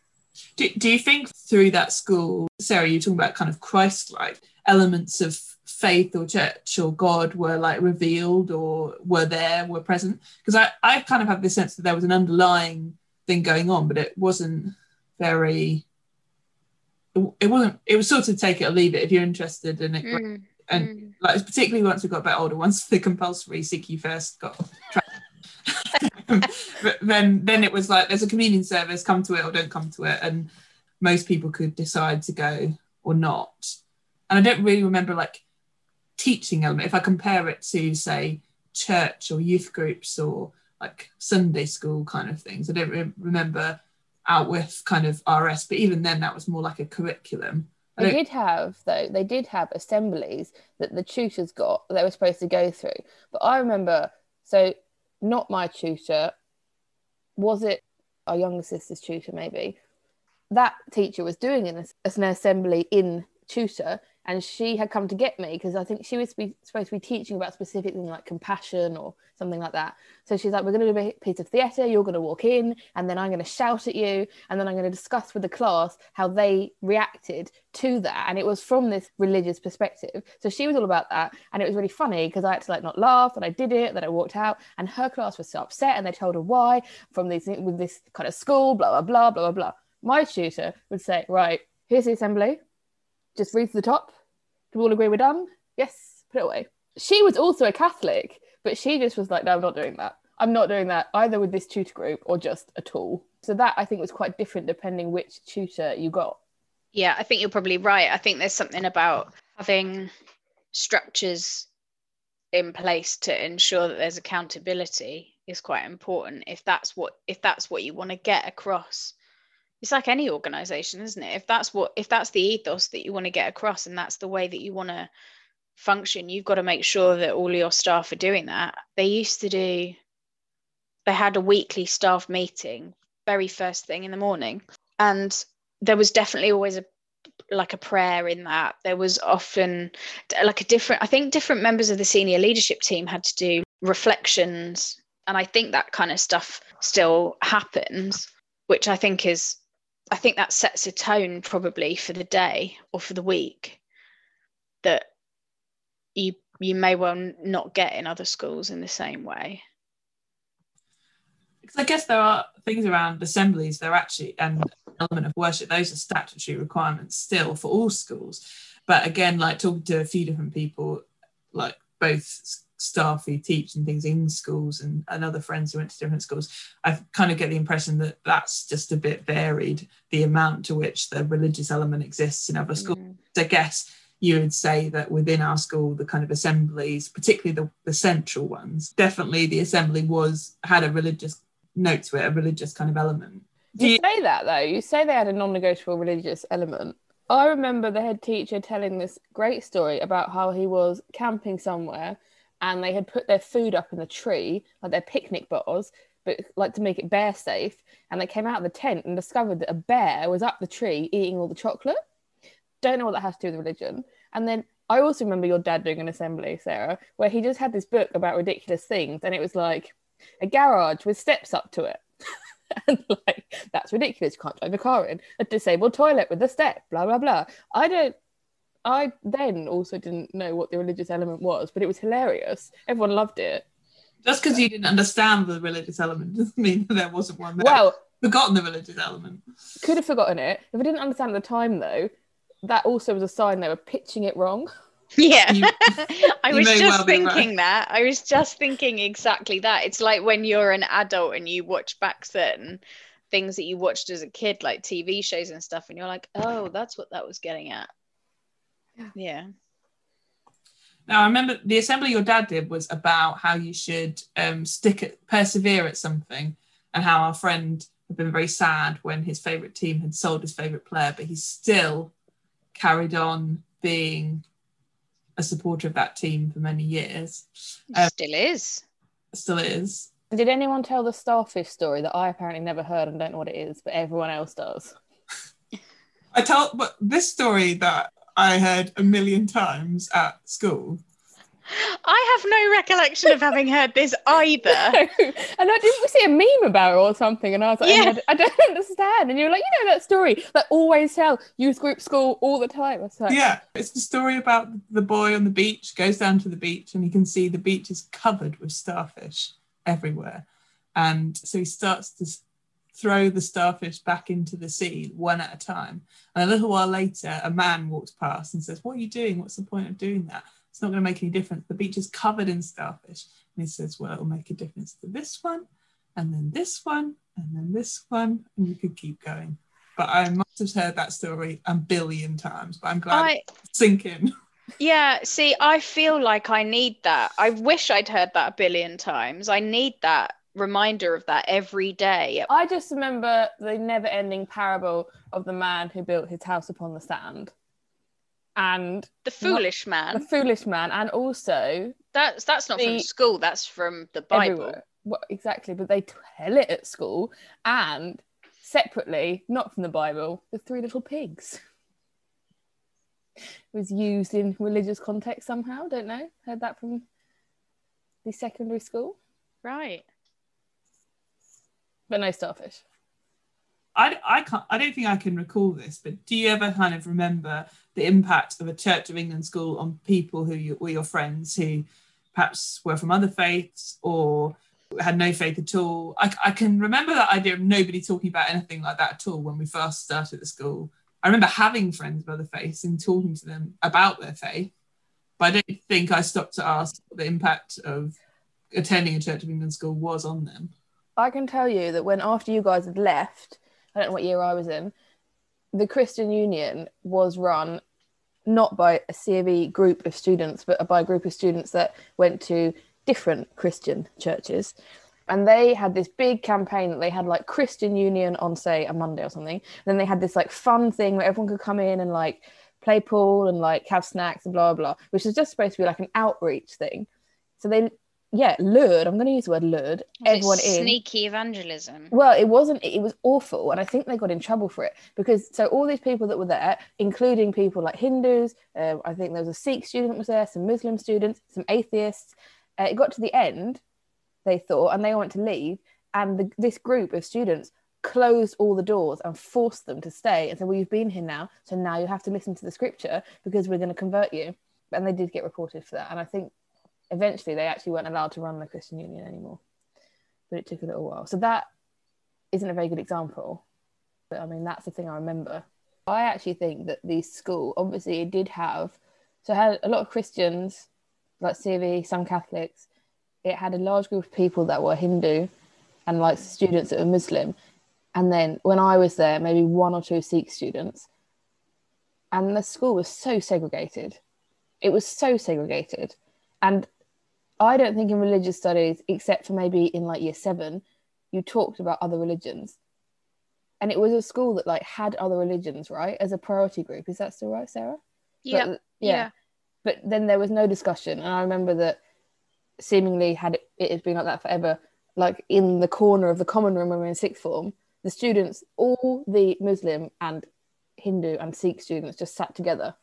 [SPEAKER 1] Do, do you think through that school, Sarah, you're talking about kind of Christ-like elements of faith or church or God were like revealed or were there, were present? Because I, I kind of have this sense that there was an underlying thing going on, but it wasn't very it wasn't it was sort of take it or leave it if you're interested in it mm. and mm. like particularly once we got a bit older once the compulsory CQ first got then then it was like there's a communion service come to it or don't come to it and most people could decide to go or not and i don't really remember like teaching element if i compare it to say church or youth groups or like sunday school kind of things i don't re- remember out with kind of RS, but even then that was more like a curriculum.
[SPEAKER 2] They did have though. They did have assemblies that the tutors got that they were supposed to go through. But I remember, so not my tutor. Was it our younger sister's tutor? Maybe that teacher was doing an, an assembly in tutor, and she had come to get me because I think she was supposed to be teaching about specific things like compassion or something like that. So she's like, "We're going to do a piece of theatre. You're going to walk in, and then I'm going to shout at you, and then I'm going to discuss with the class how they reacted to that." And it was from this religious perspective. So she was all about that, and it was really funny because I had to like not laugh, and I did it, then I walked out, and her class was so upset, and they told her why from this with this kind of school, blah blah blah blah blah blah. My tutor would say, "Right, here's the assembly." Just read to the top we all agree we're done? Yes, put it away. She was also a Catholic, but she just was like, no, I'm not doing that. I'm not doing that either with this tutor group or just at all. So that I think was quite different depending which tutor you got.
[SPEAKER 3] Yeah, I think you're probably right. I think there's something about having structures in place to ensure that there's accountability is quite important if that's what if that's what you want to get across it's like any organization isn't it? If that's what if that's the ethos that you want to get across and that's the way that you want to function you've got to make sure that all your staff are doing that. They used to do they had a weekly staff meeting very first thing in the morning and there was definitely always a like a prayer in that. There was often like a different i think different members of the senior leadership team had to do reflections and i think that kind of stuff still happens which i think is I think that sets a tone probably for the day or for the week that you you may well not get in other schools in the same way.
[SPEAKER 1] Because I guess there are things around assemblies, they're actually an element of worship, those are statutory requirements still for all schools. But again, like talking to a few different people, like both staff who teach and things in schools and, and other friends who went to different schools, I kind of get the impression that that's just a bit varied, the amount to which the religious element exists in other schools.
[SPEAKER 3] Mm.
[SPEAKER 1] I guess you would say that within our school, the kind of assemblies, particularly the, the central ones, definitely the assembly was had a religious note to it, a religious kind of element.
[SPEAKER 2] You
[SPEAKER 1] you,
[SPEAKER 2] say that though. You say they had a non-negotiable religious element. I remember the head teacher telling this great story about how he was camping somewhere and they had put their food up in the tree, like their picnic bars, but like to make it bear safe. And they came out of the tent and discovered that a bear was up the tree eating all the chocolate. Don't know what that has to do with religion. And then I also remember your dad doing an assembly, Sarah, where he just had this book about ridiculous things, and it was like a garage with steps up to it. and like that's ridiculous. You can't drive a car in. A disabled toilet with a step, blah blah blah. I don't I then also didn't know what the religious element was, but it was hilarious. Everyone loved it.
[SPEAKER 1] just because you didn't understand the religious element doesn't mean that there wasn't one there.
[SPEAKER 2] Well,
[SPEAKER 1] forgotten the religious element.
[SPEAKER 2] could have forgotten it. If I didn't understand at the time though, that also was a sign they were pitching it wrong.
[SPEAKER 3] Yeah.
[SPEAKER 1] You-
[SPEAKER 3] I
[SPEAKER 1] you
[SPEAKER 3] was just
[SPEAKER 1] well be right.
[SPEAKER 3] thinking that. I was just thinking exactly that. It's like when you're an adult and you watch back certain things that you watched as a kid, like TV shows and stuff, and you're like, oh, that's what that was getting at.
[SPEAKER 2] Yeah.
[SPEAKER 3] Yeah.
[SPEAKER 1] Now, I remember the assembly your dad did was about how you should um, stick at, persevere at something, and how our friend had been very sad when his favourite team had sold his favourite player, but he still carried on being a supporter of that team for many years. Um,
[SPEAKER 3] Still is.
[SPEAKER 1] Still is.
[SPEAKER 2] Did anyone tell the starfish story that I apparently never heard and don't know what it is, but everyone else does?
[SPEAKER 1] I tell, but this story that I heard a million times at school.
[SPEAKER 3] I have no recollection of having heard this either.
[SPEAKER 2] and I didn't see a meme about it or something, and I was like, oh,
[SPEAKER 3] Yeah.
[SPEAKER 2] I, I don't understand. And you were like, you know that story that always tell youth group school all the time. I was like,
[SPEAKER 1] Yeah, it's the story about the boy on the beach goes down to the beach and he can see the beach is covered with starfish everywhere. And so he starts to s- throw the starfish back into the sea one at a time. And a little while later, a man walks past and says, What are you doing? What's the point of doing that? It's not going to make any difference. The beach is covered in starfish. And he says, Well, it'll make a difference to this one, and then this one, and then this one. And you could keep going. But I must have heard that story a billion times, but I'm glad
[SPEAKER 3] I
[SPEAKER 1] it's sinking.
[SPEAKER 3] yeah, see, I feel like I need that. I wish I'd heard that a billion times. I need that reminder of that every day.
[SPEAKER 2] I just remember the never-ending parable of the man who built his house upon the sand, and
[SPEAKER 3] The foolish man.
[SPEAKER 2] the foolish man, and also
[SPEAKER 3] That's that's not from school, that's from the Bible.
[SPEAKER 2] everywhere. What exactly? But they tell it at school, and separately, not from the Bible, the three little pigs. was used in religious context somehow. Don't know. Heard that from the secondary school,
[SPEAKER 3] Right.
[SPEAKER 2] But no starfish.
[SPEAKER 1] I, I can't I don't think I can recall this, but do you ever kind of remember the impact of a Church of England school on people who you, were your friends who perhaps were from other faiths or had no faith at all? I, I can remember that idea of nobody talking about anything like that at all when we first started the school. I remember having friends of other faiths and talking to them about their faith, but I don't think I stopped to ask what the impact of attending a Church of England school was on them.
[SPEAKER 2] I can tell you that when after you guys had left, I don't know what year I was in, the Christian Union was run not by a CAV group of students, but by a group of students that went to different Christian churches. And they had this big campaign that they had like Christian Union on, say, a Monday or something. then they had this like fun thing where everyone could come in and like play pool and like have snacks and blah, blah, blah, which was just supposed to be like an outreach thing. So they, yeah, lured, I'm going to use the word lured,
[SPEAKER 3] Was it
[SPEAKER 2] everyone in.
[SPEAKER 3] Sneaky evangelism.
[SPEAKER 2] Well, it wasn't. It was awful, and I think they got in trouble for it because so all these people that were there, including people like Hindus, um, I think there was a Sikh student was there, some Muslim students, some atheists. Uh, it got to the end, they thought, and they wanted to leave, and the, this group of students closed all the doors and forced them to stay and said, "Well, you've been here now, so now you have to listen to the scripture because we're going to convert you." And they did get reported for that, and I think eventually they actually weren't allowed to run the Christian Union anymore but it took a little while. So that isn't a very good example. But I mean, that's the thing I remember. I actually think that the school, obviously, it did have, so it had a lot of Christians like CVE, some Catholics, it had a large group of people that were Hindu and like students that were Muslim. And then when I was there, maybe one or two Sikh students. And the school was so segregated. It was so segregated. And I don't think in religious studies, except for maybe in like year seven, you talked about other religions. And it was a school that like had other religions, right, as a priority group. Is that still right, Sarah?
[SPEAKER 3] Yeah.
[SPEAKER 2] But, yeah. But then there was no discussion. And I remember that seemingly had it, it had been like that forever, like in the corner of the common room when we were in sixth form, the students, all the Muslim and Hindu and Sikh students just sat together.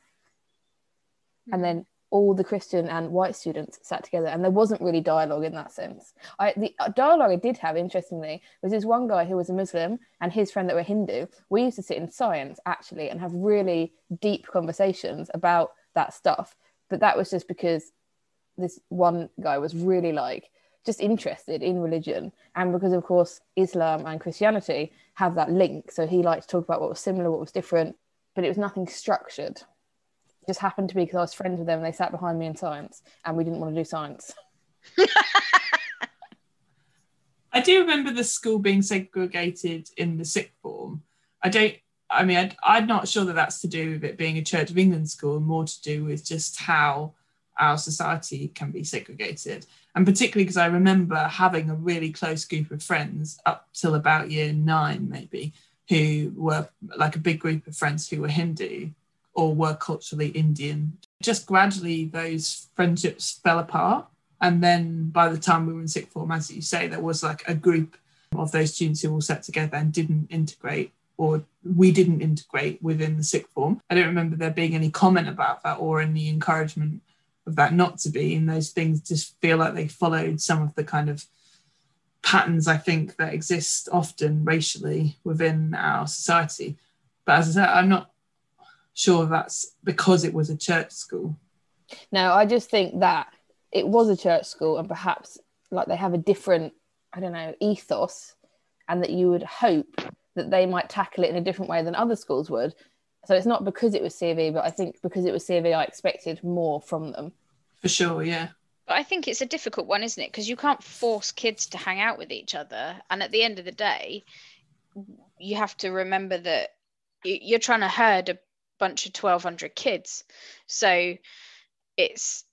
[SPEAKER 3] Hmm.
[SPEAKER 2] And then all the Christian and white students sat together, and there wasn't really dialogue in that sense. I, the uh, dialogue I did have, interestingly, was this one guy who was a Muslim and his friend that were Hindu. We used to sit in science actually and have really deep conversations about that stuff. But that was just because this one guy was really like just interested in religion, and because of course Islam and Christianity have that link. So he liked to talk about what was similar, what was different, but it was nothing structured just happened to be because I was friends with them and they sat behind me in science and we didn't want to do science.
[SPEAKER 1] I do remember the school being segregated in the sixth form. I don't, I mean, I, I'm not sure that that's to do with it being a Church of England school, more to do with just how our society can be segregated. And particularly because I remember having a really close group of friends up till about year nine, maybe, who were like a big group of friends who were Hindu or were culturally Indian. Just gradually, those friendships fell apart. And then by the time we were in sixth form, as you say, there was like a group of those students who all sat together and didn't integrate, or we didn't integrate within the sixth form. I don't remember there being any comment about that or any encouragement of that not to be. And those things just feel like they followed some of the kind of patterns I think that exist often racially within our society. But as I said, I'm not sure that's because it was a church school.
[SPEAKER 2] No, I just think that it was a church school and perhaps like they have a different, I don't know, ethos, and that you would hope that they might tackle it in a different way than other schools would. So it's not because it was CV, but I think because it was CV, I expected more from them.
[SPEAKER 1] For sure, yeah.
[SPEAKER 3] But I think it's a difficult one, isn't it? Because you can't force kids to hang out with each other. And at the end of the day, you have to remember that you're trying to herd a bunch of 1200 kids. So it's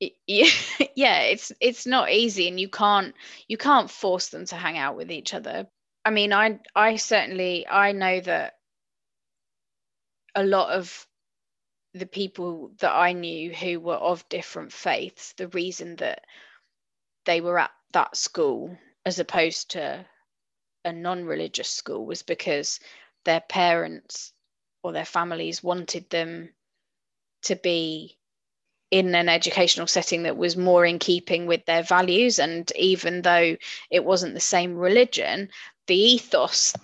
[SPEAKER 3] it, yeah it's it's not easy and you can't you can't force them to hang out with each other. I mean i i certainly i know that a lot of the people that i knew who were of different faiths the reason that they were at that school as opposed to a non-religious school was because their parents or their families wanted them to be in an educational setting that was more in keeping with their values. And even though it wasn't the same religion the ethos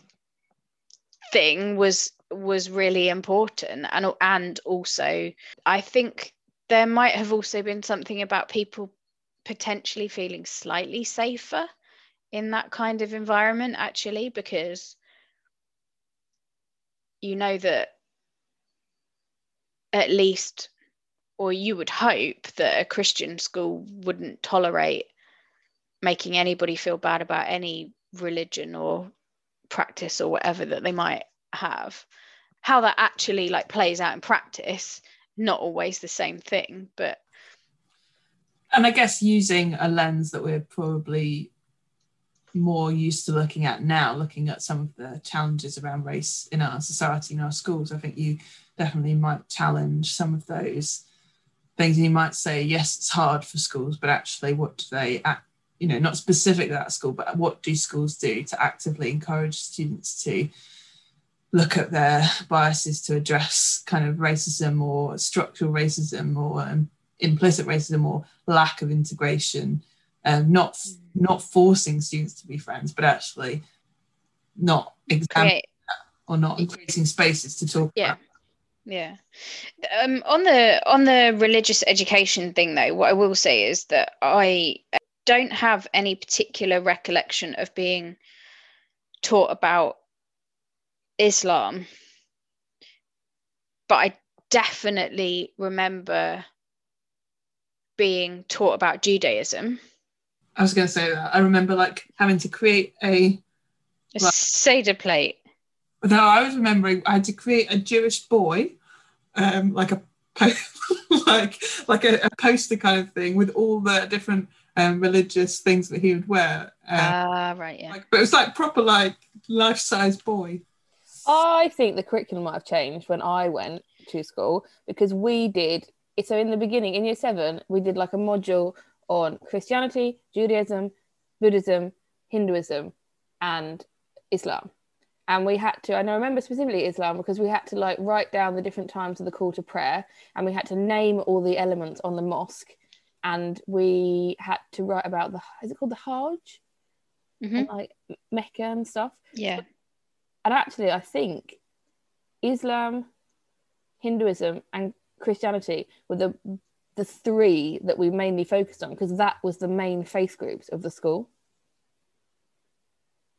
[SPEAKER 3] thing was was really important. And and also i think there might have also been something about people potentially feeling slightly safer in that kind of environment actually because you know that at least or you would hope that a christian school wouldn't tolerate making anybody feel bad about any religion or practice or whatever that they might have. How that actually like plays out in practice not always the same thing but
[SPEAKER 1] and i guess using a lens that we're probably more used to looking at now, looking at some of the challenges around race in our society, in our schools, I think you definitely might challenge some of those things. And you might say, yes, it's hard for schools, but actually, what do they, act, you know, not specific that school, but what do schools do to actively encourage students to look at their biases to address kind of racism or structural racism or um, implicit racism or lack of integration? Um, not mm not forcing students to be friends, but actually not examining or not creating spaces to talk
[SPEAKER 3] yeah.
[SPEAKER 1] about.
[SPEAKER 3] Yeah. Um, on the on the religious education thing, though, what I will say is that I don't have any particular recollection of being taught about Islam, but I definitely remember being taught about Judaism.
[SPEAKER 1] I was going to say that. I remember like having to create a.
[SPEAKER 3] A
[SPEAKER 1] Right.
[SPEAKER 3] Seder plate.
[SPEAKER 1] No, I was remembering I had to create a Jewish boy, um, like a po- like like a, a poster kind of thing with all the different um, religious things that he would wear. Um,
[SPEAKER 3] Ah, right, yeah.
[SPEAKER 1] like, but it was like proper like life size boy.
[SPEAKER 2] I think the curriculum might have changed when I went to school because we did. So in the beginning, in year seven, we did like a module on Christianity, Judaism, Buddhism, Hinduism, and Islam. And we had to, and I remember specifically Islam because we had to like write down the different times of the call to prayer and we had to name all the elements on the mosque. And we had to write about the, is it called the Hajj?
[SPEAKER 3] Mhm.
[SPEAKER 2] And like Mecca and stuff
[SPEAKER 3] Yeah.
[SPEAKER 2] and actually i think islam hinduism and christianity were the the three that we mainly focused on because that was the main faith groups of the school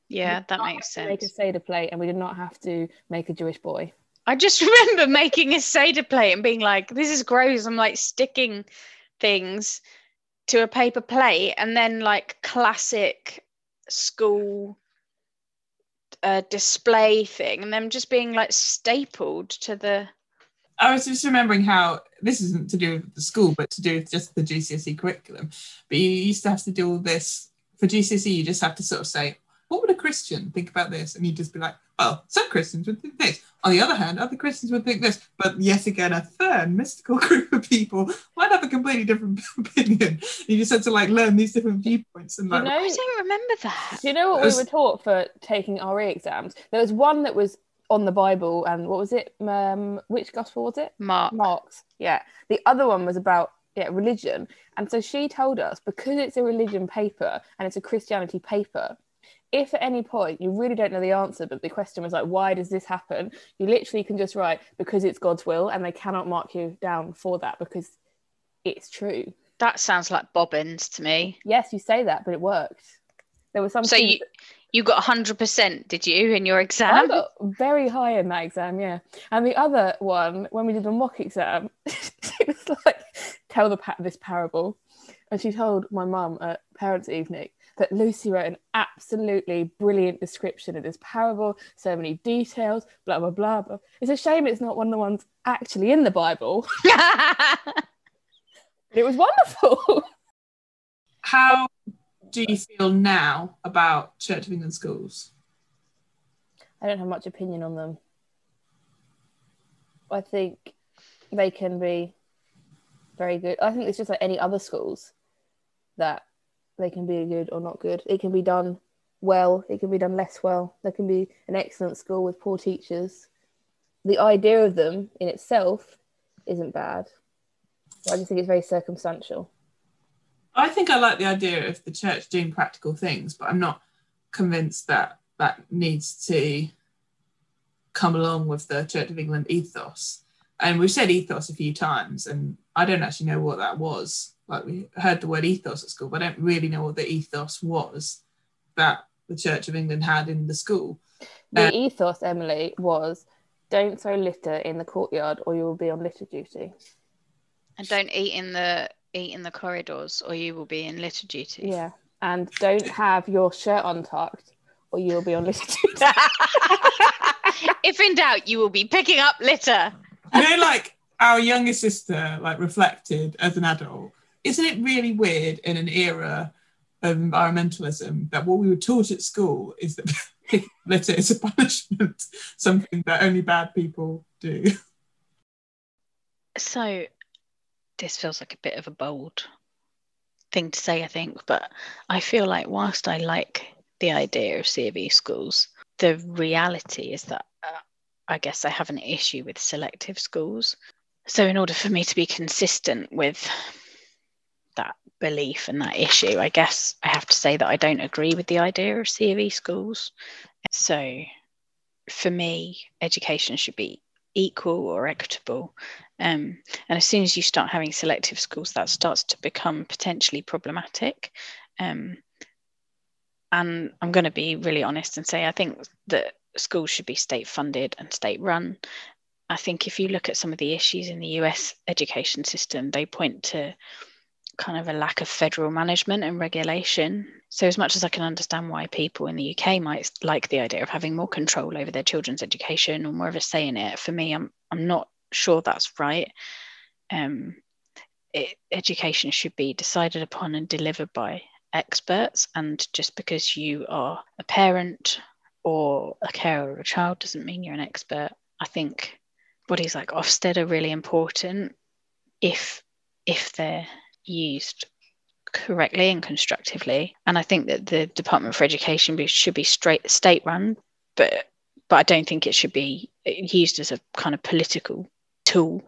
[SPEAKER 3] Yeah, that makes
[SPEAKER 2] sense. make a seder plate and we did not have to make a jewish boy
[SPEAKER 3] I just remember making a Seder plate and being like, this is gross. I'm like sticking things to a paper plate and then like classic school uh, display thing and them just being like stapled to the
[SPEAKER 1] I was just remembering how this isn't to do with the school, but to do with just the GCSE curriculum. But you used to have to do all this for GCSE. You just have to sort of say, "What would a Christian think about this?" And you'd just be like, "Well, some Christians would think this. On the other hand, other Christians would think this." But yet again, a third mystical group of people might have a completely different opinion. You just had to like learn these different viewpoints and
[SPEAKER 2] you know
[SPEAKER 3] I don't remember that.
[SPEAKER 2] do you know what we were taught for taking re exams there was one that was on the bible and what was it um which gospel was it
[SPEAKER 3] Mark.
[SPEAKER 2] Mark's. Yeah. The other one was about yeah, religion. And so she told us because it's a religion paper and it's a Christianity paper, if at any point you really don't know the answer, but the question was like, why does this happen? You literally can just write because it's God's will, and they cannot mark you down for that because it's true.
[SPEAKER 3] That sounds like bobbins to me.
[SPEAKER 2] Yes, you say that, but it worked. There was some.
[SPEAKER 3] So you you got 100%, did you, in your exam
[SPEAKER 2] I
[SPEAKER 3] exam?
[SPEAKER 2] got very high in that exam, yeah. And the other one, when we did the mock exam, it was like, tell the pa- this parable. And she told my mum at parents' evening that Lucy wrote an absolutely brilliant description of this parable, so many details, blah, blah, blah. blah. It's a shame it's not one of the ones actually in the Bible. It was wonderful.
[SPEAKER 1] how do you feel now about Church of England schools?
[SPEAKER 2] I don't have much opinion on them. I think they can be very good. I think it's just like any other schools that they can be good or not good. It can be done well, it can be done less well. There can be an excellent school with poor teachers. The idea of them in itself isn't bad. I just think it's very circumstantial.
[SPEAKER 1] I think I like the idea of the church doing practical things, but I'm not convinced that that needs to come along with the Church of England ethos. And we've said ethos a few times, and I don't actually know what that was. Like we heard the word ethos at school, but I don't really know what the ethos was that the Church of England had in the school.
[SPEAKER 2] The
[SPEAKER 1] Uh,
[SPEAKER 2] ethos, Emily, was don't throw litter in the courtyard or you will be on litter duty.
[SPEAKER 3] and don't eat in the eat in the corridors or you will be in litter duty.
[SPEAKER 2] Yeah. And don't have your shirt untucked or you'll be on litter duty.
[SPEAKER 3] if in doubt, you will be picking up litter.
[SPEAKER 1] you know, like our younger sister, like reflected as an adult. Isn't it really weird in an era of environmentalism that what we were taught at school is that litter is a punishment, something that only bad people do?
[SPEAKER 3] So, this feels like a bit of a bold thing to say, I think, but I feel like whilst I like the idea of C of E schools, the reality is that uh, I guess I have an issue with selective schools. So, in order for me to be consistent with that belief and that issue, I guess I have to say that I don't agree with the idea of C of E schools. So, for me, education should be equal or equitable. Um, and as soon as you start having selective schools, that starts to become potentially problematic. Um, and I'm going to be really honest and say I think that schools should be state funded and state run. I think if you look at some of the issues in the US education system, they point to kind of a lack of federal management and regulation. So, as much as I can understand why people in the UK might like the idea of having more control over their children's education or more of a say in it, for me, I'm I'm not sure that's right. Um, it, education should be decided upon and delivered by experts, and just because you are a parent or a carer of a child doesn't mean you're an expert. I think bodies like Ofsted are really important if if they're used correctly and constructively. And I think that the Department for Education should be straight state run, but but I don't think it should be used as a kind of political tool,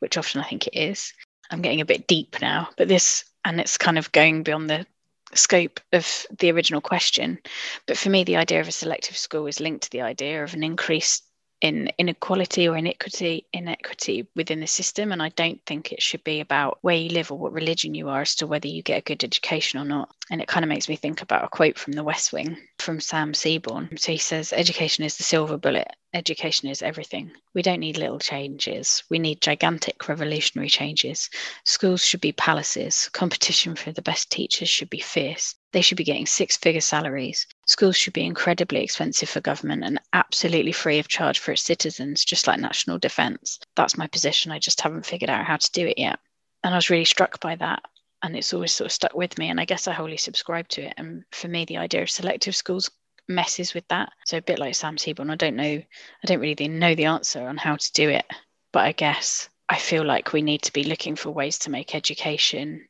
[SPEAKER 3] which often I think it is. I'm getting a bit deep now, but this and it's kind of going beyond the scope of the original question. But for me, the idea of a selective school is linked to the idea of an increased in inequality or inequity inequity within the system. And i don't think it should be about where you live or what religion you are as to whether you get a good education or not. And it kind of makes me think about a quote from the west wing from sam seaborn. So he says education is the silver bullet. Education is everything. We don't need little changes. We need gigantic revolutionary changes. Schools should be palaces. Competition for the best teachers should be fierce they should be getting six figure salaries. Schools should be incredibly expensive for government and absolutely free of charge for its citizens, just like national defence. That's my position. I just haven't figured out how to do it yet. And I was really struck by that. And it's always sort of stuck with me. And I guess I wholly subscribe to it. And for me, the idea of selective schools messes with that. So a bit like Sam Seaborn, I don't know, I don't really know the answer on how to do it. But I guess I feel like we need to be looking for ways to make education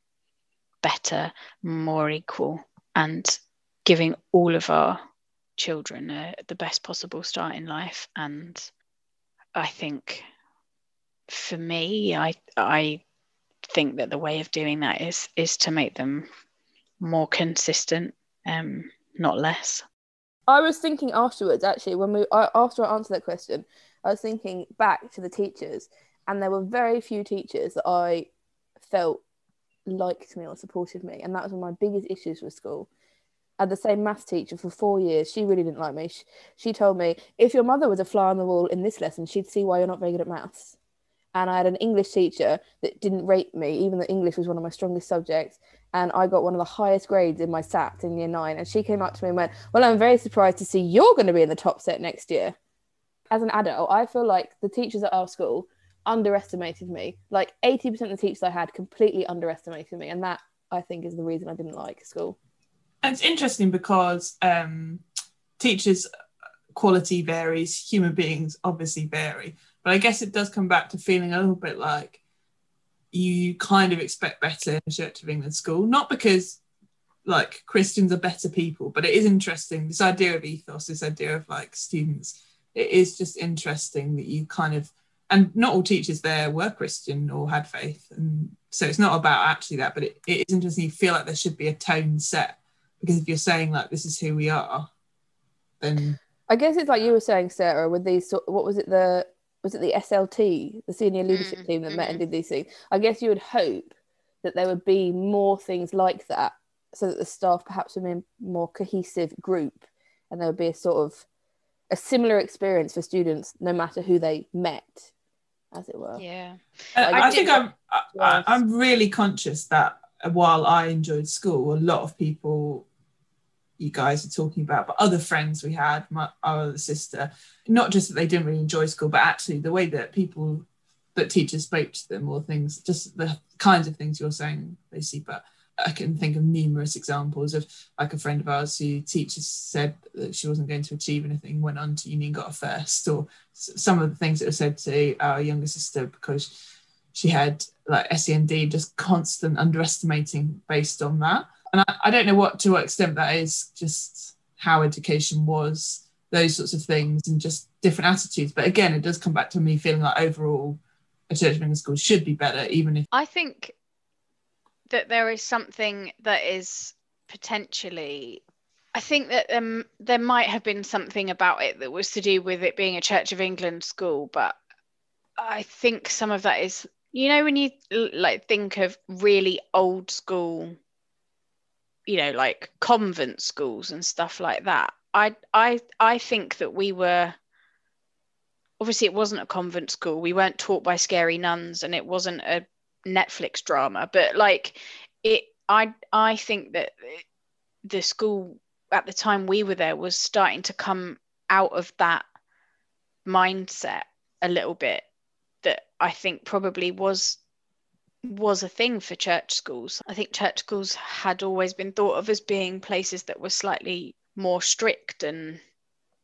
[SPEAKER 3] better, more equal, and giving all of our children uh, the best possible start in life. And I think for me, I I think that the way of doing that is is to make them more consistent, um, not less.
[SPEAKER 2] I was thinking afterwards, actually, when we after I answered that question, I was thinking back to the teachers, and there were very few teachers that I felt liked me or supported me, and that was one of my biggest issues with school. I had the same math teacher for four years. She really didn't like me. She, she told me if your mother was a fly on the wall in this lesson, she'd see why you're not very good at maths. And I had an English teacher that didn't rate me, even though English was one of my strongest subjects. And I got one of the highest grades in my SAT in year nine. And she came up to me and went, Well, I'm very surprised to see you're going to be in the top set next year. As an adult, I feel like the teachers at our school underestimated me. Like 80% of the teachers I had completely underestimated me. And that I think is the reason I didn't like school.
[SPEAKER 1] And it's interesting because um, teachers' quality varies, human beings obviously vary. But I guess it does come back to feeling a little bit like you kind of expect better in the Church of England school, not because like Christians are better people, but it is interesting this idea of ethos, this idea of like students. It is just interesting that you kind of and not all teachers there were Christian or had faith. And so it's not about actually that, but it, it is interesting. You feel like there should be a tone set because if you're saying like this is who we are, then
[SPEAKER 2] I guess it's like you were saying, Sarah, with these. What was it? The was it the SLT, the senior leadership mm, team that met and mm-hmm. did these things? I guess you would hope that there would be more things like that, so that the staff perhaps would be a more cohesive group, and there would be a sort of a similar experience for students, no matter who they met as it were.
[SPEAKER 3] Yeah,
[SPEAKER 1] uh, I, I think I'm I, I'm really conscious that while I enjoyed school, a lot of people you guys are talking about, but other friends we had, my our other sister, not just that they didn't really enjoy school, but actually the way that people that teachers spoke to them or things, just the kinds of things you're saying they see. But I can think of numerous examples of like a friend of ours who teachers said that she wasn't going to achieve anything, went on to uni and got a first, or some of the things that were said to our younger sister because she had like SEND, just constant underestimating based on that. And I, I don't know what to what extent that is just how education was, those sorts of things, and just different attitudes. But again, it does come back to me feeling like overall a church England school should be better, even if
[SPEAKER 3] I think that there is something that is potentially I think that um, there might have been something about it that was to do with it being a Church of England school, but I think some of that is, you know, when you like think of really old school, you know, like convent schools and stuff like that. I I I think that we were obviously it wasn't a convent school. We weren't taught by scary nuns, and it wasn't a Netflix drama, but like it I I think that the school at the time we were there was starting to come out of that mindset a little bit that I think probably was was a thing for church schools. I think church schools had always been thought of as being places that were slightly more strict and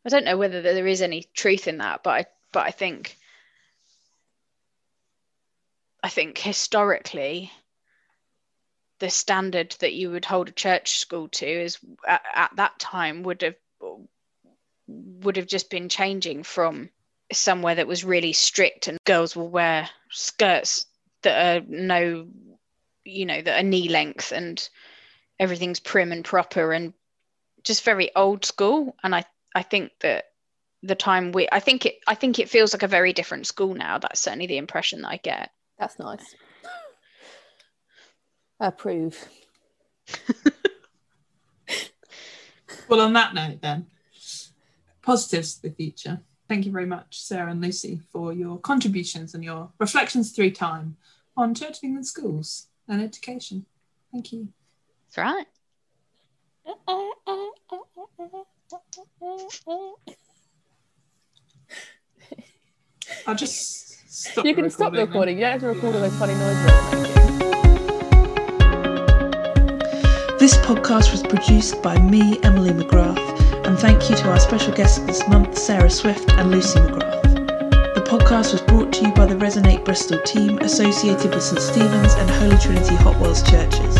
[SPEAKER 3] I don't know whether there is any truth in that, but I but I think I think historically the standard that you would hold a church school to is at, at that time would have would have just been changing from somewhere that was really strict and girls will wear skirts that are no you know that are knee length and everything's prim and proper and just very old school. And i i think that the time we i think it i think it feels like a very different school now. That's certainly the impression that i get
[SPEAKER 2] That's nice. I approve.
[SPEAKER 1] Well, on that note, then, positives to the future. Thank you very much, Sarah and Lucy, for your contributions and your reflections through time on Church of England schools and education. Thank you.
[SPEAKER 3] that's right
[SPEAKER 1] I'll just stop.
[SPEAKER 2] You
[SPEAKER 1] the
[SPEAKER 2] can stop the
[SPEAKER 1] recording
[SPEAKER 2] recording. You don't have to record all those funny noises. we're making.
[SPEAKER 1] This podcast was produced by me, Emily McGrath, and thank you to our special guests this month, Sarah Swift and Lucy McGrath. The podcast was brought to you by the Resonate Bristol team associated with St Stephen's and Holy Trinity Hotwells churches.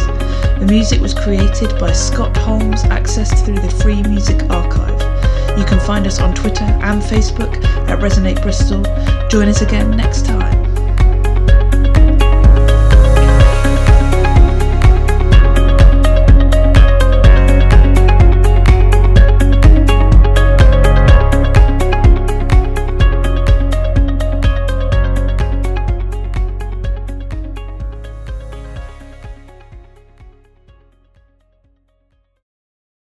[SPEAKER 1] The music was created by Scott Holmes, accessed through the Free Music Archive. You can find us on Twitter and Facebook at Resonate Bristol. Join us again next time.